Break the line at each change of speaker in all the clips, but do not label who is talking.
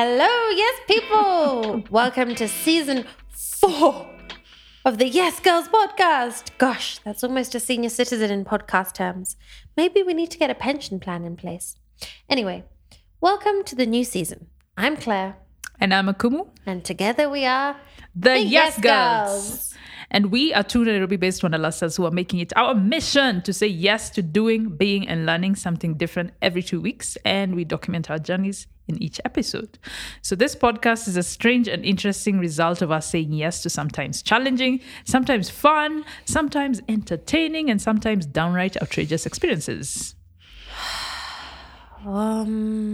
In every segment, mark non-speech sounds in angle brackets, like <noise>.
Hello, yes, people. <laughs> Welcome to season four of the Yes Girls podcast. Gosh, that's almost a senior citizen in podcast terms. Maybe we need to get a pension plan in place. Anyway, welcome to the new season. I'm Claire,
And I'm Akumu,
and together we are
the,
The
Yes,
Yes
Girls.
Girls.
And we are two Nairobi based Wanderlusters who are making it our mission to say yes to doing, being, and learning something different every two weeks. And we document our journeys in each episode. So, this podcast is a strange and interesting result of us saying yes to sometimes challenging, sometimes fun, sometimes entertaining, and sometimes downright outrageous experiences. <sighs>
um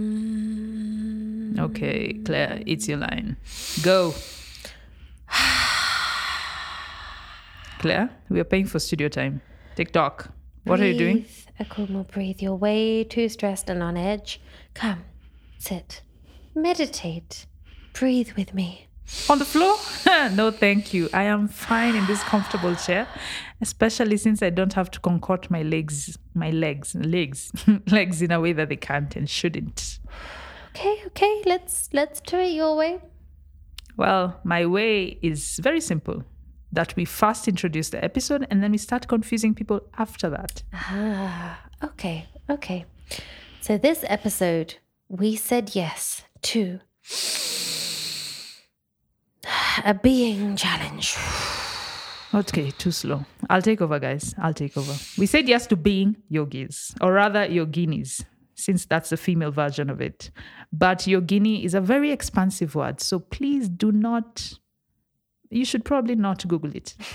Okay, Claire, it's your line. Go. <sighs> <sighs> Claire, we are paying for studio time. TikTok. What are you doing?
Breathe, Akumu, breathe. You're way too stressed and on edge. Come, sit, meditate, breathe with me.
On the floor? <laughs> no, thank you. I am fine in this comfortable chair, especially since I don't have to concoct my legs, my legs, legs, <laughs> legs in a way that they can't and shouldn't.
Okay, okay, let's let's do it your way.
Well, my way is very simple. That we first introduce the episode and then we start confusing people after that.
Ah, okay, okay. So this episode, we said yes to a being challenge.
Okay, too slow. I'll take over, guys. I'll take over. We said yes to being yogis, or rather yoginis, since that's the female version of it. But yogini is a very expansive word, so please do not, you should probably not Google it. <laughs>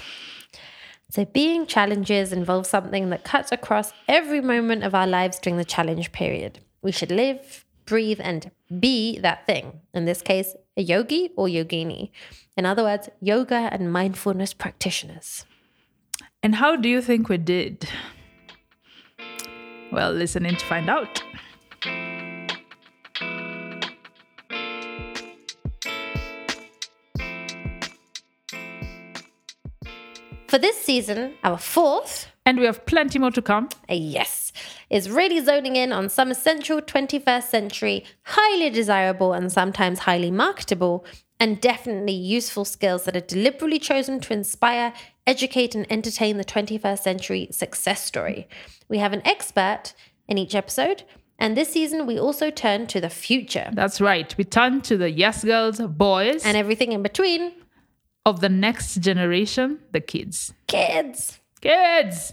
So being challenges involves something that cuts across every moment of our lives during the challenge period. We should live, breathe, and be that thing. In this case, a yogi or yogini. In other words, yoga and mindfulness practitioners.
And how do you think we did? Well, listen in to find out.
For this season, our fourth
And we have plenty more to come.
a yes is really zoning in on some essential 21st century, highly desirable and sometimes highly marketable, and definitely useful skills that are deliberately chosen to inspire, educate, and entertain the 21st century success story. We have an expert in each episode, and this season we also turn to the future
That's right. We turn to the yes girls, boys,
and everything in between.
Of the next generation, the kids.
Kids!
kids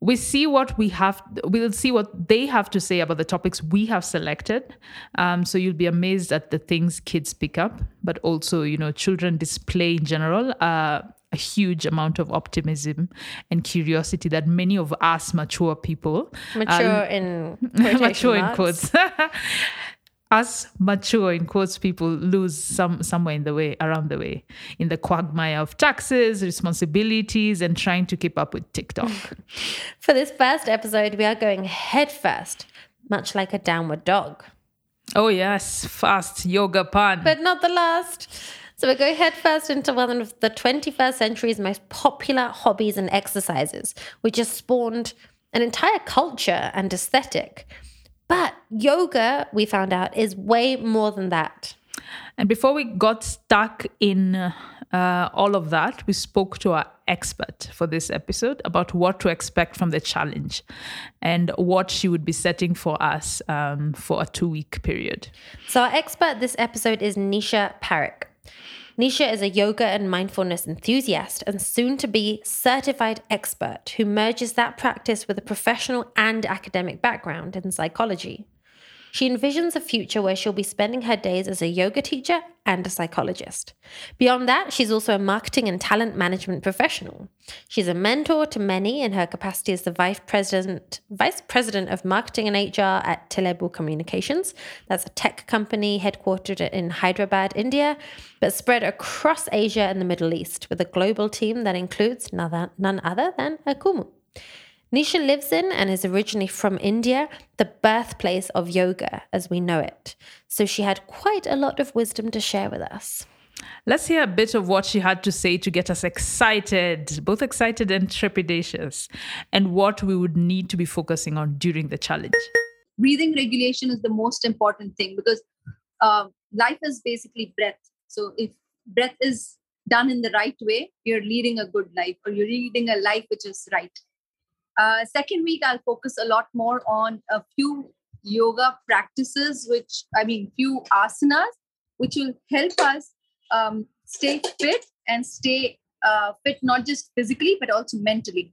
we see what we have we'll see what they have to say about the topics we have selected um, so you'll be amazed at the things kids pick up but also you know children display in general uh, a huge amount of optimism and curiosity that many of us mature people
Mature <laughs> in quotation
mature in quotes <laughs> us mature in quotes people lose some somewhere in the way around the way in the quagmire of taxes responsibilities and trying to keep up with tiktok <laughs>
For this first episode, we are going head first, much like a downward dog.
oh yes fast yoga pun
but not the last. So we're going headfirst into one of the 21st century's most popular hobbies and exercises, which has spawned an entire culture and aesthetic. But yoga, we found out, is way more than that.
And before we got stuck in uh, all of that, we spoke to our expert for this episode about what to expect from the challenge and what she would be setting for us um, for a two week period.
So our expert this episode is Nisha Parikh. Nisha is a yoga and mindfulness enthusiast and soon to be certified expert who merges that practice with a professional and academic background in psychology. She envisions a future where she'll be spending her days as a yoga teacher and a psychologist. Beyond that, she's also a marketing and talent management professional. She's a mentor to many in her capacity as the vice president, vice president of marketing and HR at Telebu Communications. That's a tech company headquartered in Hyderabad, India, but spread across Asia and the Middle East with a global team that includes none other- none other than Akumu. Nisha lives in and is originally from India, the birthplace of yoga as we know it. So she had quite a lot of wisdom to share with us.
Let's hear a bit of what she had to say to get us excited, both excited and trepidatious, and what we would need to be focusing on during the challenge.
breathing regulation is the most important thing because uh, life is basically breath. So if breath is done in the right way, you're leading a good life or you're leading a life which is right. Uh, second week, I'll focus a lot more on a few yoga practices, which I mean, few asanas, which will help us um, stay fit and stay uh, fit not just physically but also mentally,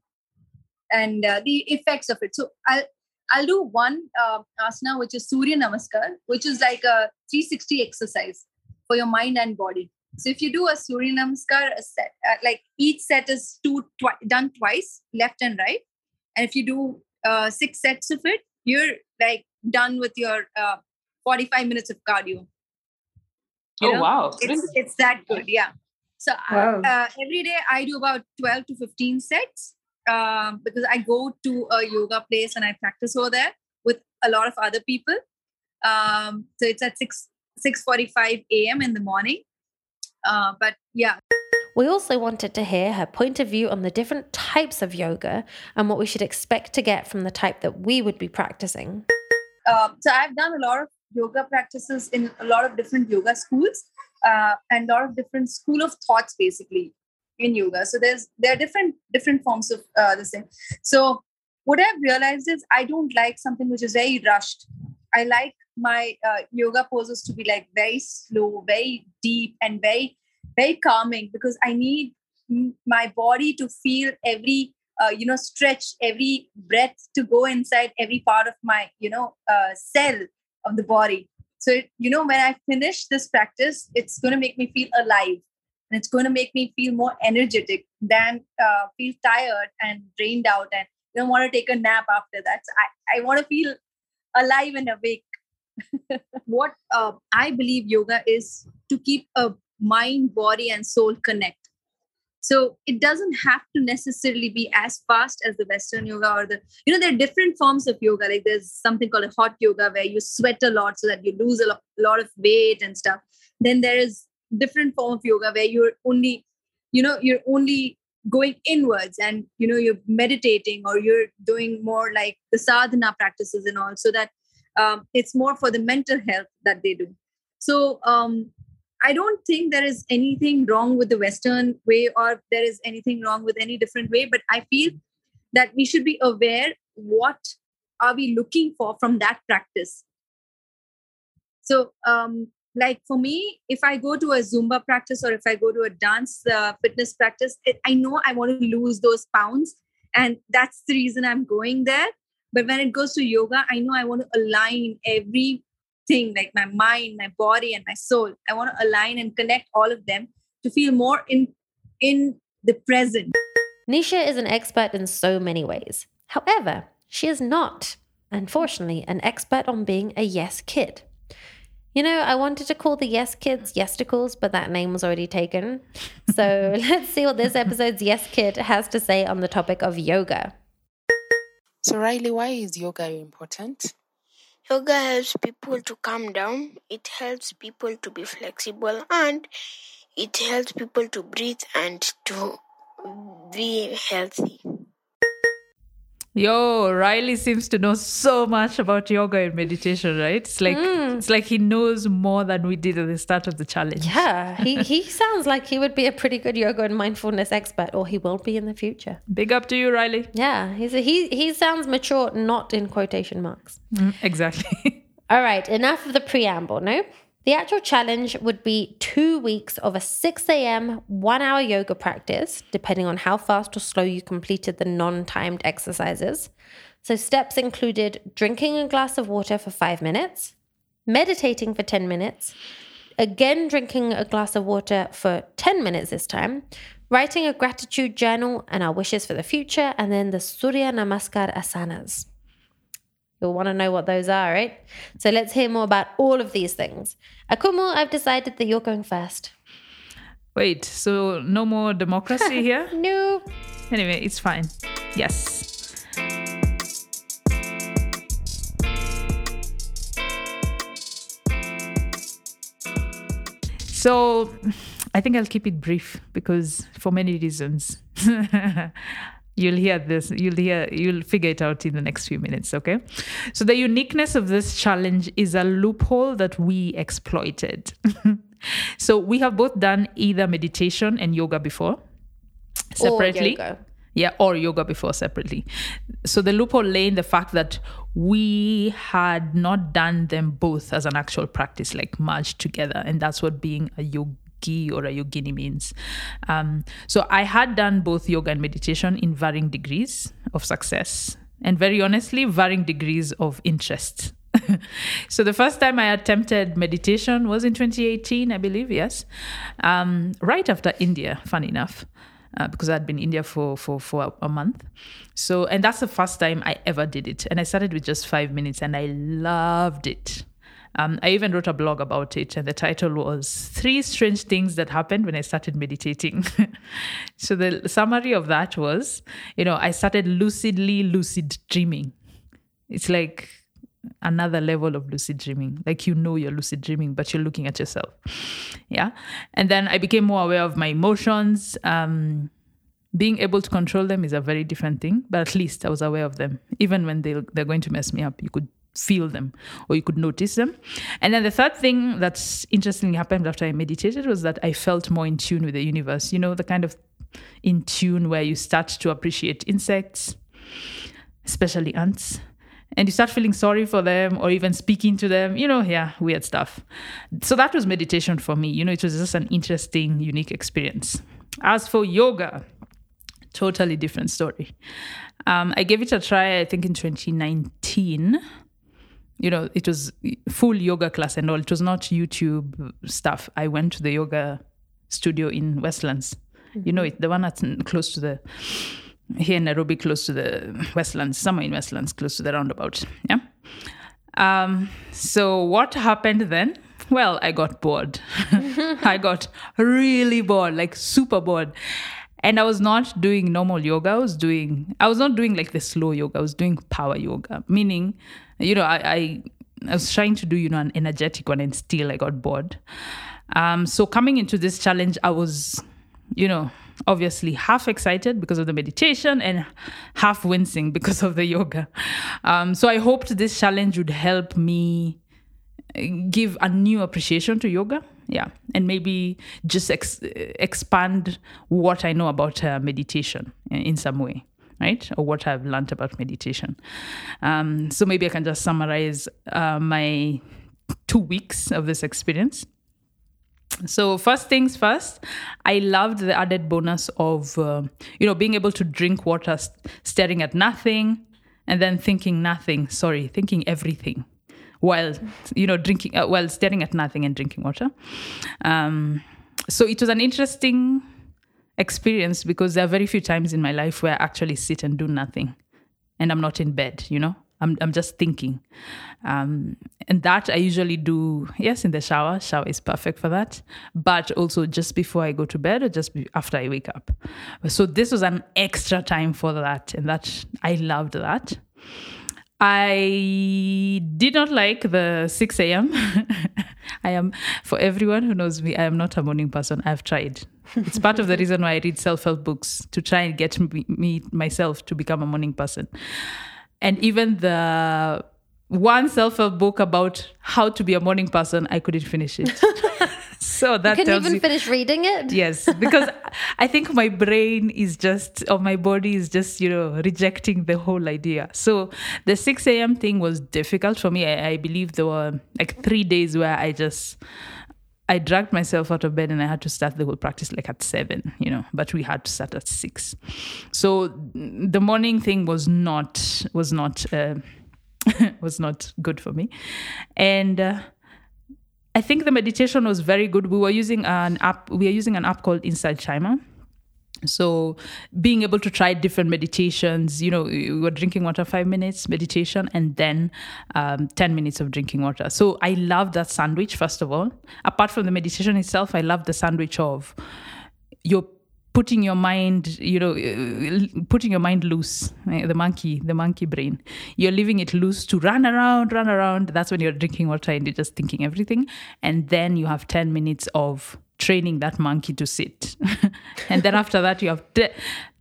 and uh, the effects of it. So I'll I'll do one uh, asana, which is Surya Namaskar, which is like a 360 exercise for your mind and body. So if you do a Surya Namaskar, a set, uh, like each set is two twi- done twice, left and right, and if you do uh, six sets of it, you're like done with your uh, 45 minutes of cardio. You
oh
know?
wow!
It's it's that good, yeah. So
Wow.
uh, every day I do about 12 to 15 sets um, because I go to a yoga place and I practice over there with a lot of other people. Um, so it's at 6 6:45 a.m. in the morning. Uh, but yeah,
We also wanted to hear her point of view on the different types of yoga and what we should expect to get from the type that we would be practicing.
um, so I've done a lot of yoga practices in a lot of different yoga schools uh, and a lot of different school of thoughts basically in yoga. So there's there are different different forms of uh, thing. So what I've realized is I don't like something which is very rushed. I like my uh, yoga poses to be like very slow, very deep, and very very calming because I need my body to feel every uh, you know stretch every breath to go inside every part of my you know uh, cell of the body. So it, you know when i finish this practice it's going to make me feel alive and it's going to make me feel more energetic than uh, feel tired and drained out and you don't want to take a nap after that. So i, I want to feel alive and awake. <laughs> What uh, i believe yoga is to keep a mind body and soul connect so it doesn't have to necessarily be as fast as the Western yoga or the, you know, there are different forms of yoga. Like there's something called a hot yoga where you sweat a lot so that you lose a lot, lot of weight and stuff. Then there is different form of yoga where you're only, you know, you're only going inwards and, you know, you're meditating or you're doing more like the sadhana practices and all so that um, it's more for the mental health that they do. So um, I don't think there is anything wrong with the Western way or there is anything wrong with any different way, but I feel that we should be aware what are we looking for from that practice. So, um, like for me, if I go to a Zumba practice or if I go to a dance uh, fitness practice, it, I know I want to lose those pounds, and that's the reason I'm going there. But when it goes to yoga, I know I want to align every thing like my mind my body and my soul i want to align and connect all of them to feel more in in the present
Nisha is an expert in so many ways. However, she is not, unfortunately, an expert on being a yes kid. You know, I wanted to call the yes kids yesticles, but that name was already taken. So <laughs> <laughs> let's see what this episode's yes kid has to say on the topic of yoga.
So, Riley, why is yoga important?
Yoga helps people to calm down, it helps people to be flexible, and it helps people to breathe and to be healthy.
Yo, Riley seems to know so much about yoga and meditation, right? It's like it's like he knows more than we did at the start of the challenge.
Yeah, he, he <laughs> sounds like he would be a pretty good yoga and mindfulness expert, or he will be in the future.
Big up to you, Riley.
Yeah, he's a, he he sounds mature, not in quotation marks.
Mm, exactly. <laughs>
All right, enough of the preamble. No, the actual challenge would be two weeks of a 6 a.m. one hour yoga practice, depending on how fast or slow you completed the non timed exercises. So, steps included drinking a glass of water for five minutes, meditating for 10 minutes, again drinking a glass of water for 10 minutes this time, writing a gratitude journal and our wishes for the future, and then the Surya Namaskar asanas. You'll want to know what those are, right? So let's hear more about all of these things. Akumu, I've decided that you're going first.
Wait, so no more democracy <laughs> here?
No.
Anyway, it's fine. Yes. So I think I'll keep it brief because for many reasons. <laughs> You'll hear this. You'll hear. You'll figure it out in the next few minutes. Okay. So the uniqueness of this challenge is a loophole that we exploited. <laughs> so we have both done either meditation and yoga before separately.
Or yoga.
Yeah, or yoga before separately. So the loophole lay in the fact that we had not done them both as an actual practice, like merged together. And that's what being a yogi or a yogini means. Um, so I had done both yoga and meditation in varying degrees of success. And very honestly, varying degrees of interest. <laughs> so the first time I attempted meditation was in 2018, I believe, yes, um, right after India, fun enough uh, because I'd been in India for, for, for a month. So, and that's the first time I ever did it. And I started with just five minutes and I loved it. Um, I even wrote a blog about it, and the title was Three Strange Things That Happened When I Started Meditating. <laughs> so, the summary of that was you know, I started lucidly lucid dreaming. It's like another level of lucid dreaming. Like you know you're lucid dreaming, but you're looking at yourself. Yeah. And then I became more aware of my emotions. Um, being able to control them is a very different thing, but at least I was aware of them. Even when they, they're going to mess me up, you could feel them or you could notice them. And then the third thing that's interestingly happened after I meditated was that I felt more in tune with the universe. You know, the kind of in tune where you start to appreciate insects, especially ants and you start feeling sorry for them or even speaking to them, you know, yeah, weird stuff. So that was meditation for me. You know, it was just an interesting, unique experience. As for yoga, totally different story. Um, I gave it a try, I think, in 2019. You know, it was full yoga class and all. It was not YouTube stuff. I went to the yoga studio in Westlands. Mm-hmm. You know it, the one that's close to the here in Nairobi, close to the Westlands, somewhere in Westlands, close to the roundabout. Yeah. Um, so what happened then? Well, I got bored. <laughs> I got really bored, like super bored. And I was not doing normal yoga. I was doing, I was not doing like the slow yoga. I was doing power yoga, meaning, you know, I, I, I was trying to do, you know, an energetic one and still I got bored. Um, so coming into this challenge, I was, you know, obviously half excited because of the meditation and half wincing <laughs> because of the yoga. Um, so I hoped this challenge would help me give a new appreciation to yoga. Yeah, and maybe just ex- expand what I know about uh, meditation in some way right? Or what I've learned about meditation. Um, so maybe I can just summarize uh, my two weeks of this experience. So first things first, I loved the added bonus of uh, you know being able to drink water, st- staring at nothing, and then thinking nothing. Sorry, thinking everything, while you know drinking, uh, while staring at nothing and drinking water. Um, so it was an interesting experience because there are very few times in my life where I actually sit and do nothing, and I'm not in bed. You know, I'm I'm just thinking, um, and that I usually do. Yes, in the shower. Shower is perfect for that. But also just before I go to bed or just after I wake up. So this was an extra time for that, and that I loved that. I did not like the 6 a.m. <laughs> I am, for everyone who knows me, I am not a morning person. I've tried. It's part of the reason why I read self help books to try and get me, me myself to become a morning person and even the one self-help book about how to be a morning person i couldn't finish it <laughs> so that
you couldn't even
you,
finish reading it.
yes because i think my brain is just or my body is just you know rejecting the whole idea so the 6 a.m thing was difficult for me I, I believe there were like three days where i just I dragged myself out of bed and I had to start the whole practice like at seven, you know, but we had to start at six. So the morning thing was not was not uh, <laughs> was not good for me, and. Uh, I think the meditation was very good. We were using an app. We are using an app called Insight Timer. So being able to try different meditations, you know, we were drinking water five minutes meditation and then um, 10 minutes of drinking water. So I love that sandwich, first of all. Apart from the meditation itself, I love the sandwich of you're putting your mind, you know, uh, putting your mind loose, eh, the monkey, the monkey brain. You're leaving it loose to run around, run around. That's when you're drinking water and you're just thinking everything. And then you have 10 minutes of training that monkey to sit. <laughs> and then after that, you have t-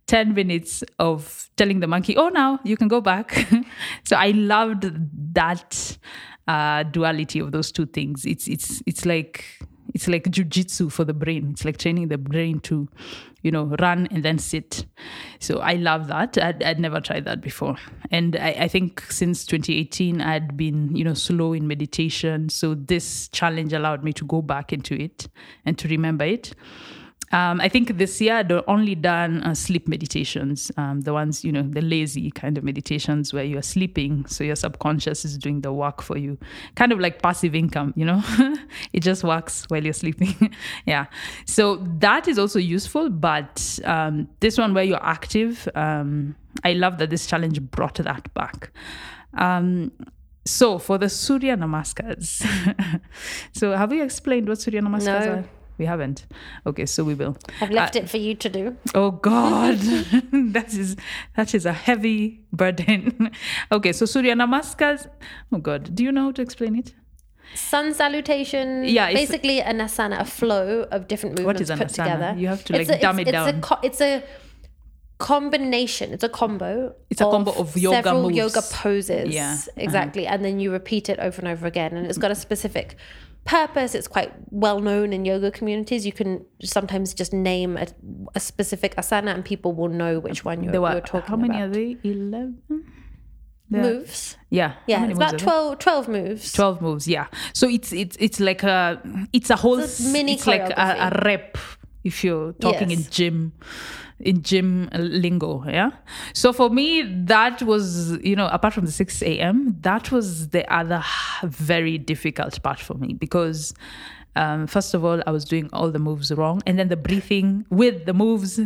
10 minutes of telling the monkey, oh, now you can go back. <laughs> so I loved that uh, duality of those two things. It's, it's, it's like, it's like jujitsu for the brain. It's like training the brain to, you know, run and then sit. So I love that. I'd, I'd never tried that before. And I, I think since 2018, I'd been, you know, slow in meditation. So this challenge allowed me to go back into it and to remember it. Um, I think this year I'd only done uh, sleep meditations, um, the ones, you know, the lazy kind of meditations where you're sleeping. So your subconscious is doing the work for you, kind of like passive income, you know, <laughs> it just works while you're sleeping. <laughs> yeah. So that is also useful. But um, this one where you're active, um, I love that this challenge brought that back. Um, so for the Surya Namaskars, <laughs> so have you explained what Surya Namaskars
No.
are? We haven't. Okay, so we will.
I've left it for you to do.
Oh God, <laughs> that is that is a heavy burden. <laughs> okay, so Surya Namaskars. Oh God, do you know how to explain it?
Sun salutation.
Yeah, it's-
basically an asana, a flow of different movements
What is an
put
asana?
together.
You have to, like,
It's a-
dumb
it's-
it
it's A
down.
co- it's a combination. It's a combo.
It's a combo of yoga
several
moves.
yoga poses.
Yeah, uh-huh.
exactly, and then you repeat it over and over again, and it's got a specific purpose. It's quite well known in yoga communities. You can sometimes just name a, a specific asana, and people will know which one you're,
were
you're talking
how many
about.
are they? Eleven.
Moves.
Yeah.
Yeah, it's about
are there?
12, 12 moves.
12 moves yeah so it's it's it's like a it's a whole
It's a mini
it's like a, a rep if you're talking in gym in gym lingo yeah? So for me that was you know apart from the 6 a.m that was the other very difficult part for me because um, first of all i was doing all the moves wrong and then the breathing with the moves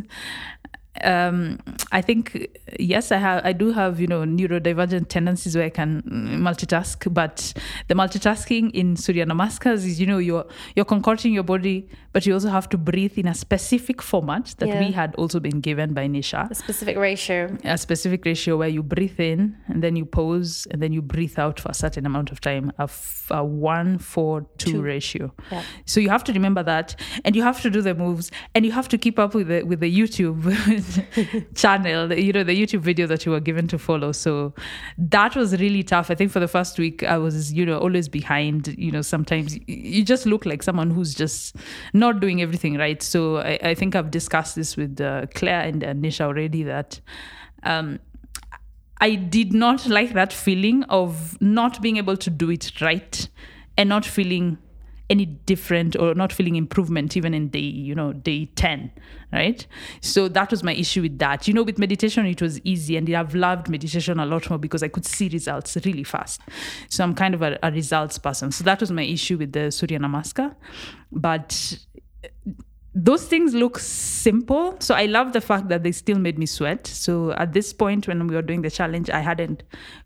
um, I think yes, I have. I do have you know neurodivergent tendencies where I can mm, multitask, but the multitasking in Surya Namaskars is you know you're you're concocting your body, but you also have to breathe in a specific format that we had also been given by Nisha.
A specific ratio.
A specific ratio where you breathe in and then you pause and then you breathe out for a certain amount of time. A, f- a one four two,
Two.
ratio.
Yeah.
So you have to remember that, and you have to do the moves, and you have to keep up with the with the YouTube <laughs> <laughs> channel, you know, the YouTube video that you were given to follow. So that was really tough. I think for the first week, I was, you know, always behind. You know, sometimes you just look like someone who's just not doing everything right. So I, I think I've discussed this with uh, Claire and uh, Nisha already that. Um, I did not like that feeling of not being able to do it right and not feeling any different or not feeling improvement even in day you know day 10 right so that was my issue with that you know with meditation it was easy and i've loved meditation a lot more because i could see results really fast so i'm kind of a, a results person so that was my issue with the surya namaskar but eh, those things look simple. So I love the fact that they still made me sweat. So at this point, when we were doing the challenge, I hadn't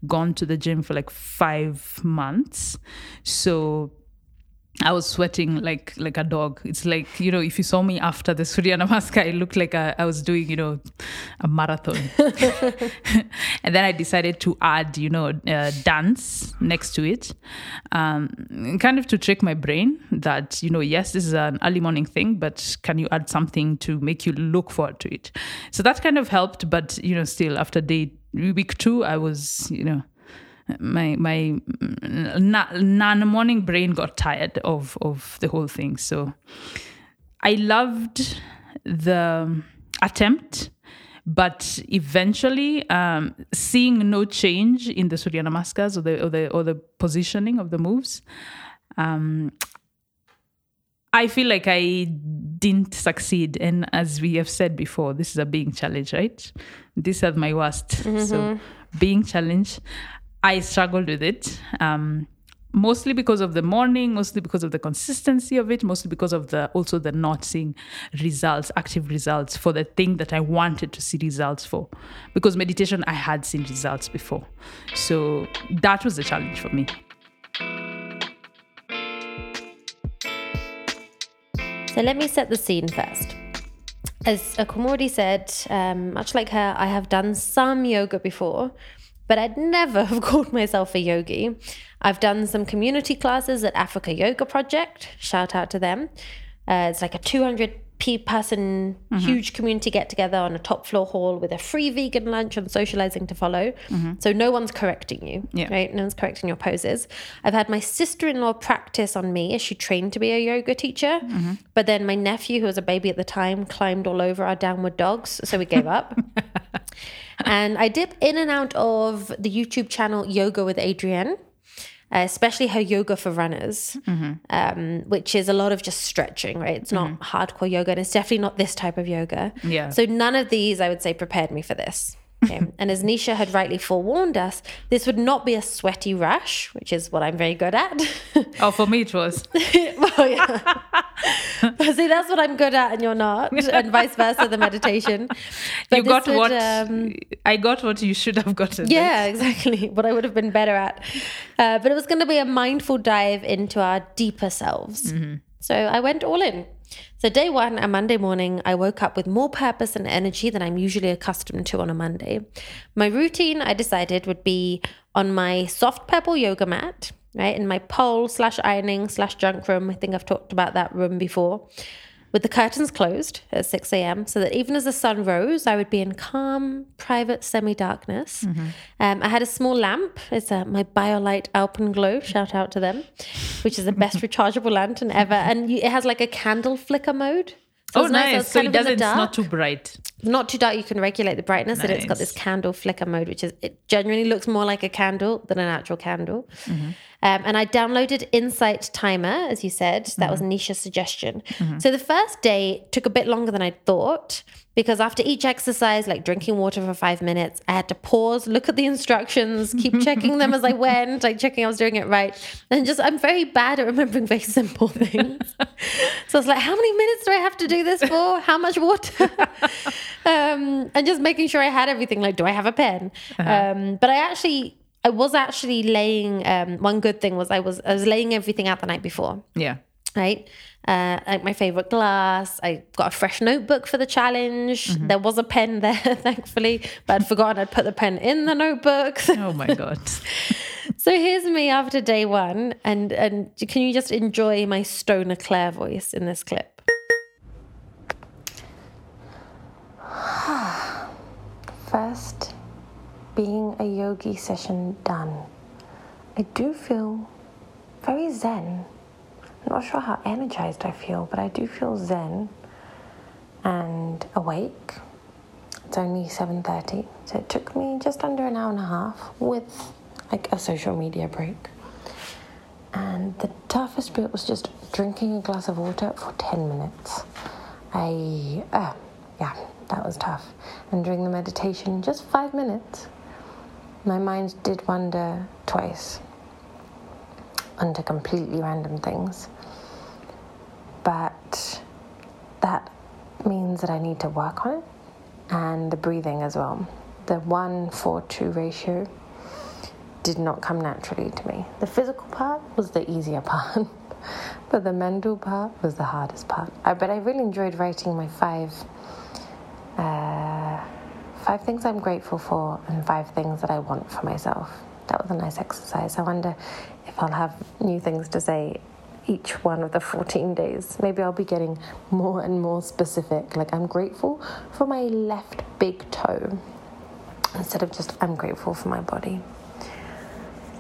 gone to the gym for like five months. So I was sweating like like a dog. It's like you know, if you saw me after the Surya Namaskar, it looked like I, I was doing you know a marathon. <laughs> and then I decided to add you know uh, dance next to it, um, kind of to trick my brain that you know yes, this is an early morning thing, but can you add something to make you look forward to it? So that kind of helped, but you know, still after day week two, I was you know my my non morning brain got tired of of the whole thing. So I loved the attempt, but eventually um, seeing no change in the Surya Namaskars or the or the or the positioning of the moves. Um, I feel like I didn't succeed. And as we have said before, this is a being challenge, right? These are my worst. So being challenged, I struggled with it. Um, mostly because of the morning, mostly because of the consistency of it, mostly because of the also the not seeing results, active results for the thing that I wanted to see results for. Because meditation, I had seen results before. So that was the challenge for me.
So let me set the scene first. As Akumori said, um, much like her, I have done some yoga before, but I'd never <laughs> have called myself a yogi. I've done some community classes at Africa Yoga Project. Shout out to them. Uh, it's like a 200 pe- person mm-hmm. huge community get together on a top floor hall with a free vegan lunch and socializing to follow. Mm-hmm. So no one's correcting you,
Yeah.
right? No one's correcting your poses. I've had my sister-in-law practice on me as she trained to be a yoga teacher, mm-hmm. but then my nephew, who was a baby at the time, climbed all over our downward dogs, so we gave up. <laughs> and I dip in and out of the YouTube channel Yoga with Adriene, uh, especially her yoga for runners, um, which is a lot of just stretching, right? It's not hardcore yoga, and it's definitely not this type of yoga.
Yeah.
So none of these, I would say, prepared me for this. Okay. <laughs> and as Nisha had rightly forewarned us, this would not be a sweaty rush, which is what I'm very good at. <laughs>
Oh, for me it was. <laughs>
well, yeah. but see, that's what I'm good at, and you're not, and vice versa. The meditation. But
you got
would,
what
um,
I got what you should have gotten.
yeah, exactly. What I would have been better at. Uh, but it was going to be a mindful dive into our deeper selves. So I went all in. So, day one, a Monday morning, I woke up with more purpose and energy than I'm usually accustomed to on a Monday. My routine, I decided, would be on my soft pebble yoga mat, right, in my pole slash ironing slash junk room. I think I've talked about that room before with the curtains closed at 6 a.m. so that even as the sun rose, I would be in calm, private semi darkness. Um, I had a small lamp. It's uh, my BioLite Alpenglow, shout out to them, which is the best <laughs> rechargeable lantern ever. And you, it has like a candle flicker mode. So
Oh, nice.
it's
So it
of in the
doesn't. It's not too bright.
not too dark. You can regulate the brightness, and it's got this candle flicker mode, which is it genuinely looks more like a candle than an actual candle.
Mm-hmm.
Um, and I downloaded Insight Timer, as you said. That was
Mm-hmm.
Nisha's suggestion. So the first day took a bit longer than I thought because after each exercise, like drinking water for five minutes, I had to pause, look at the instructions, keep <laughs> checking them as I went, like checking I was doing it right. And just, I'm very bad at remembering very simple things. so I was like, how many minutes do I have to do this for? How much water? <laughs> um, and just making sure I had everything. Like, do I have a pen? Um, but I actually, I was actually laying. Um, one good thing was I was I was laying everything out the night before.
Yeah.
Right, uh, like my favorite glass. I got a fresh notebook for the challenge. There was a pen <laughs> there, thankfully, but I'd forgotten I'd put the pen in the notebook. <laughs>
Oh my god.
So here's me after day one, and and can you just enjoy my stoner Claire voice in this clip? <sighs>
First, being a yogi session done, I do feel very zen. I'm not sure how energized I feel, but I do feel zen and awake. It's only 7:30, so it took me just under an hour and a half with like a social media break. And the toughest bit was just drinking a glass of water for 10 minutes. I, uh, yeah, that was tough. And during the meditation, just five minutes, my mind did wander twice onto completely random things. But that means that I need to work on it and the breathing as well. The one for two ratio did not come naturally to me. The physical part was the easier <laughs> part, but the mental part was the hardest part. I, but I really enjoyed writing my five five things I'm grateful for and five things that I want for myself. That was a nice exercise. I wonder if I'll have new things to say each one of the 14 days. Maybe I'll be getting more and more specific. Like, I'm grateful for my left big toe instead of just, I'm grateful for my body.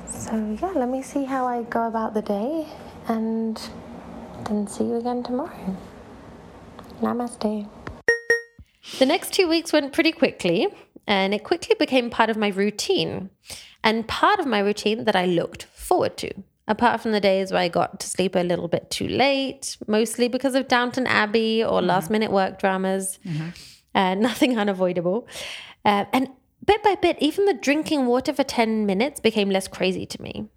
So, yeah, let me see how I go about the day and then see you again tomorrow. Namaste.
The next two weeks went pretty quickly, and it quickly became part of my routine, and part of my routine that I looked forward to. Apart from the days where I got to sleep a little bit too late, mostly because of Downton Abbey or last minute work dramas, uh, <laughs> nothing unavoidable. Uh, and bit by bit, even the drinking water for 10 minutes became less crazy to me.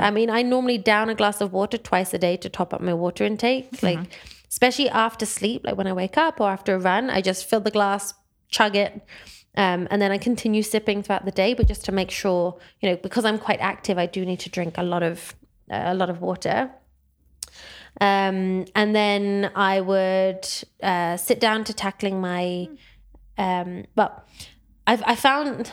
I mean, I normally down a glass of water twice a day to top up my water intake. Like, especially after sleep, like when I wake up or after a run, I just fill the glass, chug it, um, and then I continue sipping throughout the day. But just to make sure, you know, because I'm quite active, I do need to drink a lot of uh, a lot of water. Um, and then I would uh, sit down to tackling my. Um, well, I've I found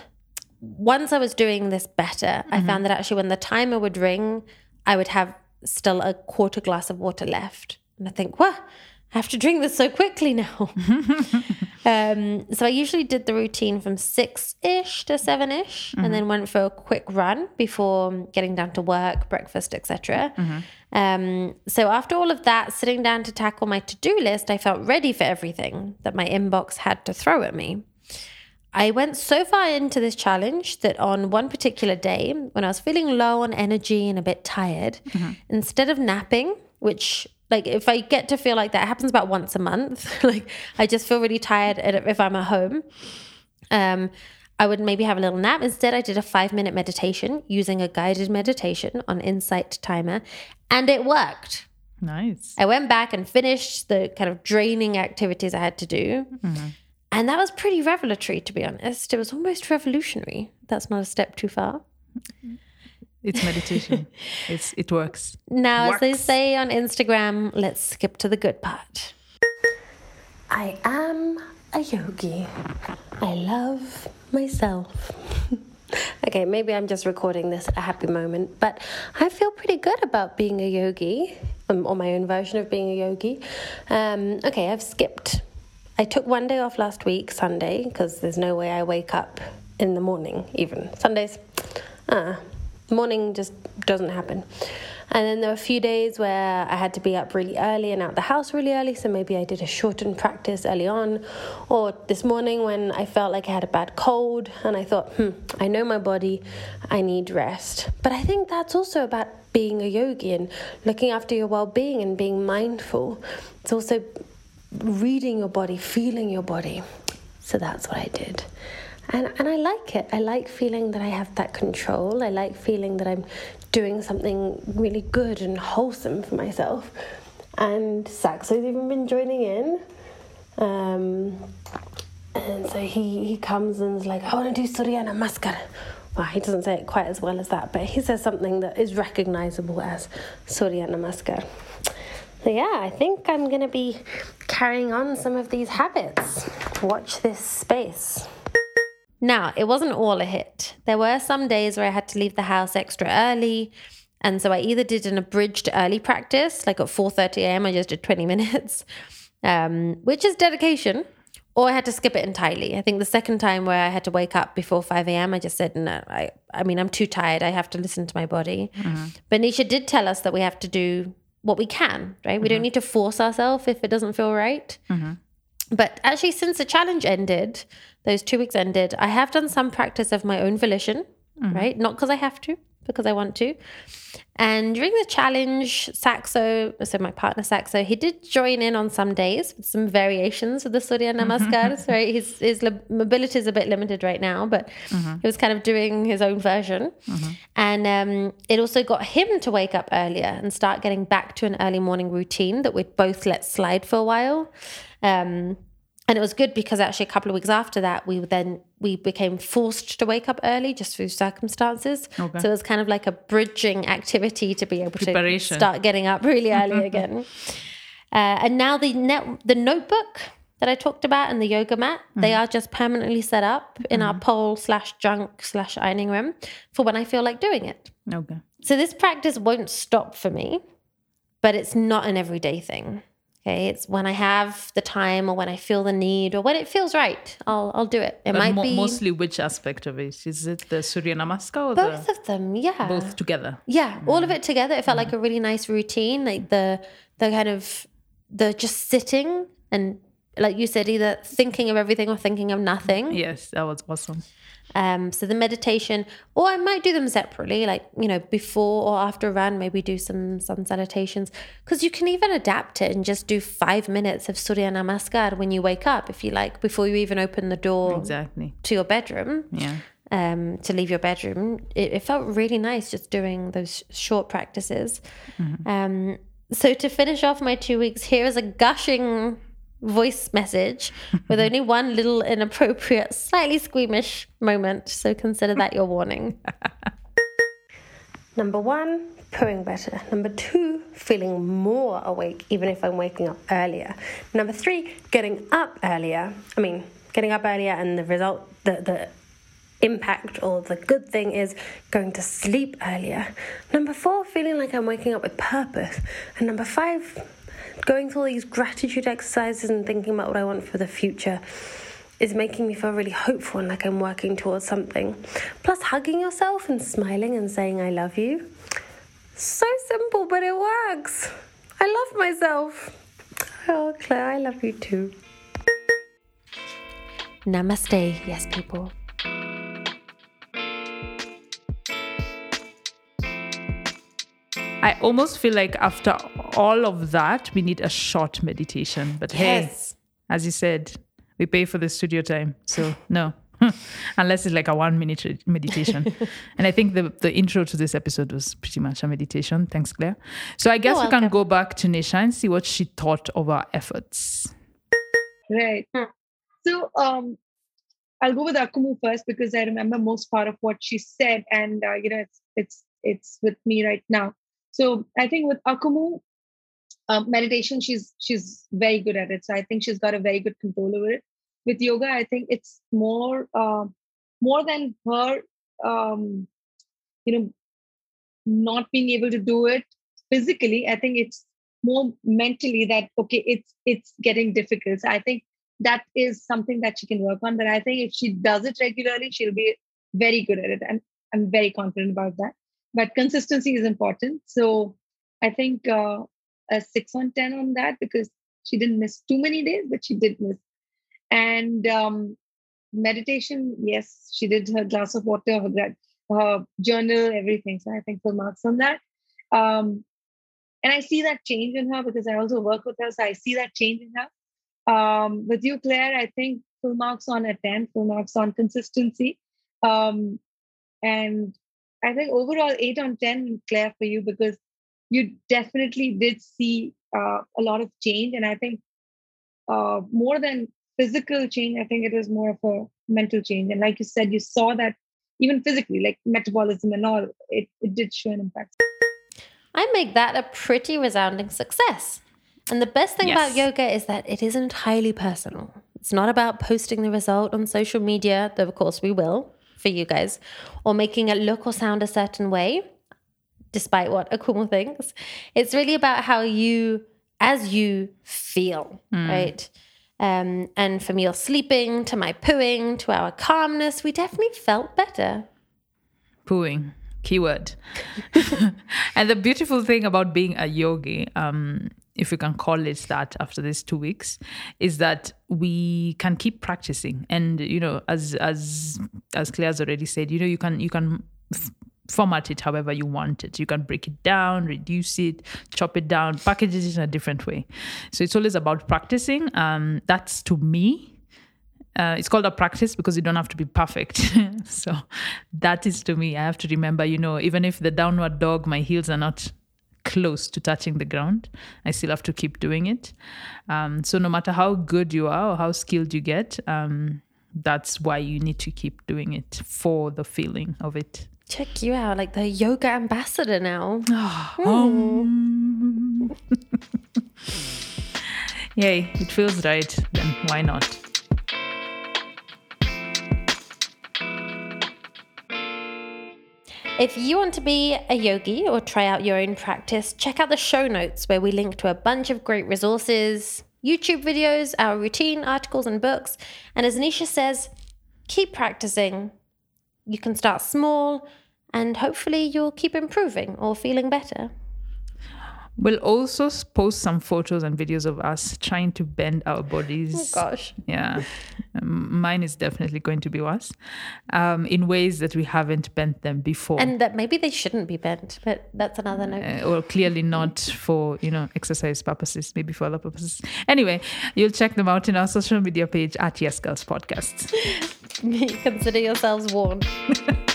once I was doing this better, I found that actually when the timer would ring, I would have still a quarter glass of water left. And I think, well, I have to drink this so quickly now. <laughs> um, so I usually did the routine from six ish to seven ish, and then went for a quick run before getting down to work, breakfast, etc. Um, so after all of that, sitting down to tackle my to do list, I felt ready for everything that my inbox had to throw at me. I went so far into this challenge that on one particular day, when I was feeling low on energy and a bit tired, instead of napping, which like if I get to feel like that, it happens about once a month. <laughs> like I just feel really tired if I'm at home. Um, I would maybe have a little nap. Instead, I did a five minute meditation using a guided meditation on Insight Timer, and it worked.
Nice.
I went back and finished the kind of draining activities I had to do. And that was pretty revelatory, to be honest. It was almost revolutionary. That's not a step too far.
It's meditation. <laughs> it's it works.
Now, as they say on Instagram, let's skip to the good part.
I am a yogi. I love myself. <laughs> okay, maybe I'm just recording this at a happy moment, but I feel pretty good about being a yogi, um, or my own version of being a yogi. Um, okay, I've skipped. I took one day off last week, Sunday, because there's no way I wake up in the morning, even. Sundays, uh, morning just doesn't happen. And then there were a few days where I had to be up really early and out the house really early, so maybe I did a shortened practice early on. Or this morning when I felt like I had a bad cold and I thought, hmm, I know my body, I need rest. But I think that's also about being a yogi and looking after your well being and being mindful. It's also reading your body, feeling your body. So that's what I did. And, and I like it. I like feeling that I have that control. I like feeling that I'm doing something really good and wholesome for myself. And Saxo's even been joining in. Um, and so he, he comes and is like, I want to do Surya Namaskar. Well, he doesn't say it quite as well as that, but he says something that is recognizable as Surya Namaskar. So yeah, I think I'm going to be carrying on some of these habits. Watch this space.
Now, it wasn't all a hit. There were some days where I had to leave the house extra early. And so I either did an abridged early practice, like at 4.30 a.m., I just did 20 <laughs> minutes, um, which is dedication, or I had to skip it entirely. I think the second time where I had to wake up before 5 a.m., I just said, no, I, I mean, I'm too tired. I have to listen to my body. Mm-hmm. But Nisha did tell us that we have to do what we can, right? We don't mm-hmm. need to force ourselves if it doesn't feel right. Mm-hmm. But actually, since the challenge ended, those two weeks ended, I have done some practice of my own volition, right? Not because I have to, because I want to. And during the challenge, Saxo, so my partner Saxo, he did join in on some days with some variations of the Surya Namaskars, <laughs> right? His, his li- mobility is a bit limited right now, but he was kind of doing his own version. And um, it also got him to wake up earlier and start getting back to an early morning routine that we'd both let slide for a while. Um, and it was good because actually a couple of weeks after that we then we became forced to wake up early just through circumstances
Okay.
so it was kind of like a bridging activity to be able to start getting up really early <laughs> again uh, and now the net the notebook that i talked about and the yoga mat they are just permanently set up in our pole slash junk slash ironing room for when i feel like doing it
Okay.
so this practice won't stop for me, but it's not an everyday thing. Okay, it's when I have the time or when I feel the need or when it feels right, I'll I'll do it. It
But
might
mo-
be
mostly which aspect of it? Is it the Surya Namaskar or
both
the
of them. Yeah,
both together?
yeah, all of mm. it together. It felt mm. like a really nice routine. Like the the kind of the just sitting and like you said, either thinking of everything or thinking of nothing.
Yes, that was awesome.
Um, so the meditation, or I might do them separately, like you know, before or after a run, maybe do some sun salutations. Because you can even adapt it and just do five minutes of Surya Namaskar when you wake up, if you like, before you even open the door
Exactly.
to your bedroom.
Yeah.
Um, to leave your bedroom, it, it felt really nice just doing those short practices. Um, so to finish off my two weeks, here is a gushing voice message with only <laughs> one little inappropriate, slightly squeamish moment. So consider that your warning. <laughs>
Number one, pooing better. Number two, feeling more awake even if I'm waking up earlier. Number three, getting up earlier. I mean, getting up earlier and the result, the, the impact or the good thing is going to sleep earlier. Number four, feeling like I'm waking up with purpose. And number five, going through all these gratitude exercises and thinking about what I want for the future is making me feel really hopeful and like I'm working towards something. Plus, hugging yourself and smiling and saying, I love you. So simple, but it works. I love myself. Oh, Claire, I love you too.
Namaste, yes, people.
I almost feel like after all of that, we need a short meditation. But
Yes.
hey, as you said, we pay for the studio time. So no. <laughs> Unless it's like a one minute meditation. <laughs> and I think the, the intro to this episode was pretty much a meditation. Thanks, Claire. So I guess
You're
we can go back to Nisha and see what she thought of our efforts.
Right. So um, I'll go with Akumu first because I remember most part of what she said, and uh, you know it's it's it's with me right now. So I think with Akumu, um, meditation she's she's very good at it. So I think she's got a very good control over it. With yoga, I think it's more uh, more than her, um, you know, not being able to do it physically. I think it's more mentally that okay it's it's getting difficult so i think that is something that she can work on but i think if she does it regularly she'll be very good at it and i'm very confident about that but consistency is important so i think uh, a 6 on 10 on that because she didn't miss too many days but she did miss and um, meditation yes she did her glass of water her, her journal everything so i think full marks on that um, and I see that change in her because I also work with her, so I see that change in her. Um, with you, Claire, I think full marks on a 10, full marks on consistency. Um, and I think overall 8 on 10, Claire, for you, because you definitely did see uh, a lot of change. And I think uh, more than physical change, I think it is more of a mental change. And like you said, you saw that even physically, like metabolism and all, it, it did show an impact.
I make that a pretty resounding success. And the best thing about yoga is that it is entirely personal. It's not about posting the result on social media, though, of course, we will for you guys, or making it look or sound a certain way, despite what Akumu thinks. It's really about how you, as you feel, right? Um, and from your sleeping to my pooing to our calmness, we definitely felt better.
Pooing, keyword. <laughs> and the beautiful thing about being a yogi, um, if we can call it that after these two weeks, is that we can keep practicing. And you know, as as as Claire's already said, you know, you can you can f- format it however you want it. You can break it down, reduce it, chop it down, package it in a different way. So it's always about practicing. Um, that's to me uh, it's called a practice because you don't have to be perfect. <laughs> so that is to me, I have to remember, you know, even if the downward dog, my heels are not close to touching the ground, I still have to keep doing it. Um, so no matter how good you are or how skilled you get, um, that's why you need to keep doing it for the feeling of it.
Check you out, like the yoga ambassador now. <gasps>
Um, Yay, it feels right. Then why not?
If you want to be a yogi or try out your own practice, check out the show notes where we link to a bunch of great resources, YouTube videos, our routine, articles, and books. And as Nisha says, keep practicing. You can start small and hopefully you'll keep improving or feeling better.
We'll also post some photos and videos of us trying to bend our bodies.
Oh gosh.
Yeah, Um, mine is definitely going to be worse um, in ways that we haven't bent them before.
And that maybe they shouldn't be bent, but that's another note.
uh, or clearly not for you know exercise purposes, maybe for other purposes. Anyway, you'll check them out in our social media page at Yes Girls Podcasts. <laughs>
Consider yourselves warned. <laughs>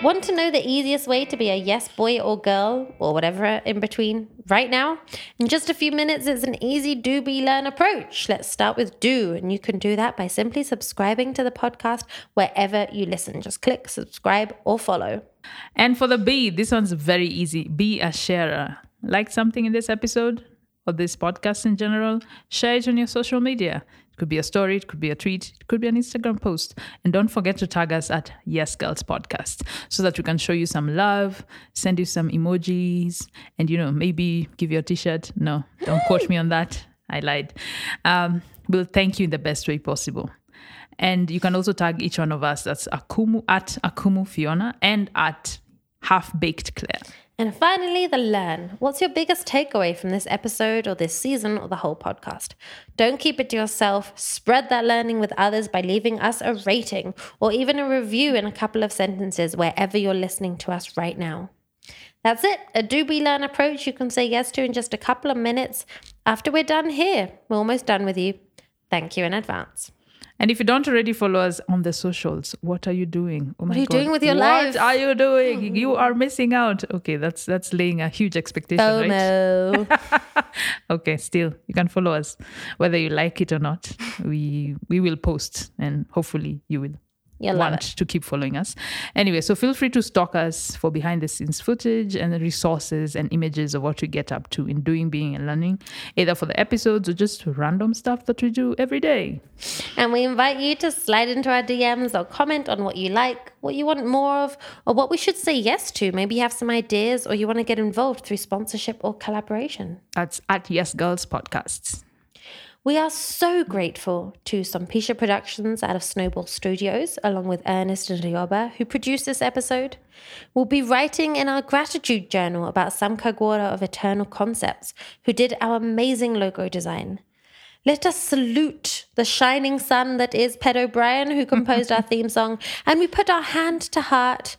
Want to know the easiest way to be a yes boy or girl or whatever in between right now? In just a few minutes, it's an easy do be learn approach. Let's start with do, and you can do that by simply subscribing to the podcast wherever you listen. Just click subscribe or follow.
And for the B, this one's very easy. Be a sharer. Like something in this episode or this podcast in general, share it on your social media. Could be a story, it could be a tweet, it could be an Instagram post. And don't forget to tag us at Yes Girls Podcast so that we can show you some love, send you some emojis, and you know, maybe give you a t-shirt. No, don't quote me on that. I lied. Um, we'll thank you in the best way possible. And you can also tag each one of us. That's Akumu at Akumu Fiona and at Half Baked Claire.
And finally, the learn. What's your biggest takeaway from this episode or this season or the whole podcast? Don't keep it to yourself. Spread that learning with others by leaving us a rating or even a review in a couple of sentences wherever you're listening to us right now. That's it. A do we learn approach you can say yes to in just a couple of minutes after we're done here. We're almost done with you. Thank you in advance.
And if you don't already follow us on the socials, what are you doing? Oh my
are you
God.
doing with your
what
life?
are you doing? You are missing out. Okay, that's that's laying a huge expectation, oh, right?
No. <laughs>
Okay, still you can follow us, whether you like it or not. We we will post, and hopefully you will
Love
want to keep following us. Anyway, so feel free to stalk us for behind the scenes footage and the resources and images of what we get up to in doing, being, and learning, either for the episodes or just random stuff that we do every day.
And we invite you to slide into our DMs or comment on what you like, what you want more of, or what we should say yes to. Maybe you have some ideas or you want to get involved through sponsorship or collaboration.
That's at Yes Girls Podcasts.
We are so grateful to Sampisha Productions out of Snowball Studios, along with Ernest and Ryoba, who produced this episode. We'll be writing in our gratitude journal about Sam Kagwara of Eternal Concepts, who did our amazing logo design. Let us salute the shining sun that is Ped O'Brien, who composed our <laughs> theme song, and we put our hand to heart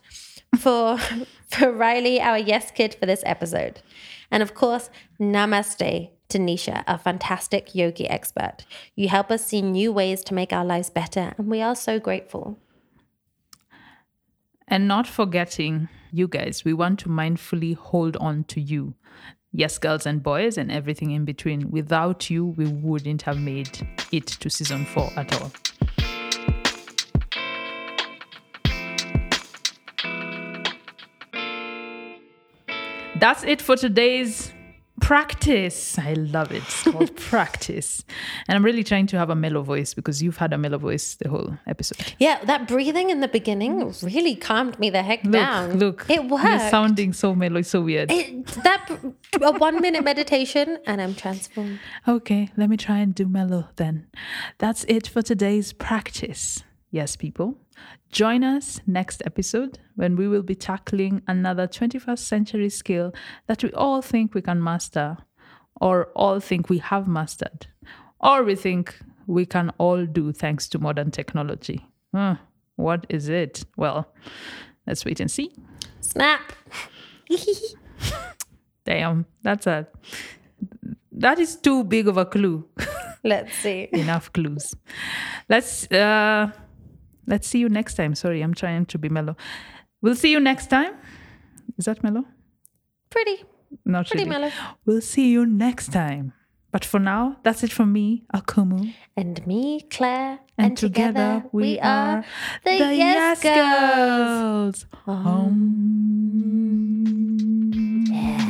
for, <laughs> for Riley, our yes kid for this episode. And of course, namaste to Nisha, our fantastic yogi expert. You help us see new ways to make our lives better, and we are so grateful.
And not forgetting, you guys, we want to mindfully hold on to you. Yes, girls and boys, and everything in between. Without you, we wouldn't have made it to season four at all. That's it for today's practice. I love it. It's called <laughs> practice. And I'm really trying to have a mellow voice because you've had a mellow voice the whole episode.
Yeah, that breathing in the beginning mm. really calmed me the heck
Look,
down.
look.
it worked.
You're sounding so mellow, so weird.
It, that a one minute meditation, and I'm transformed.
Okay, let me try and do mellow then. That's it for today's practice. Yes, people. Join us next episode when we will be tackling another 21st century skill that we all think we can master, or all think we have mastered, or we think we can all do thanks to modern technology. Huh, what is it? Well, let's wait and see.
Snap. <laughs>
Damn, that's a that is too big of a clue.
Let's see. <laughs>
enough clues. Let's uh Let's see you next time. Sorry, I'm trying to be mellow. We'll see you next time. Is that mellow?
Pretty.
Not
Pretty
really.
mellow.
We'll see you next time. But for now, that's it from me, Akumu.
And me, Claire.
And, and together, together, we are
the, the Yes, yes Girls.
Girls. Um. Yeah.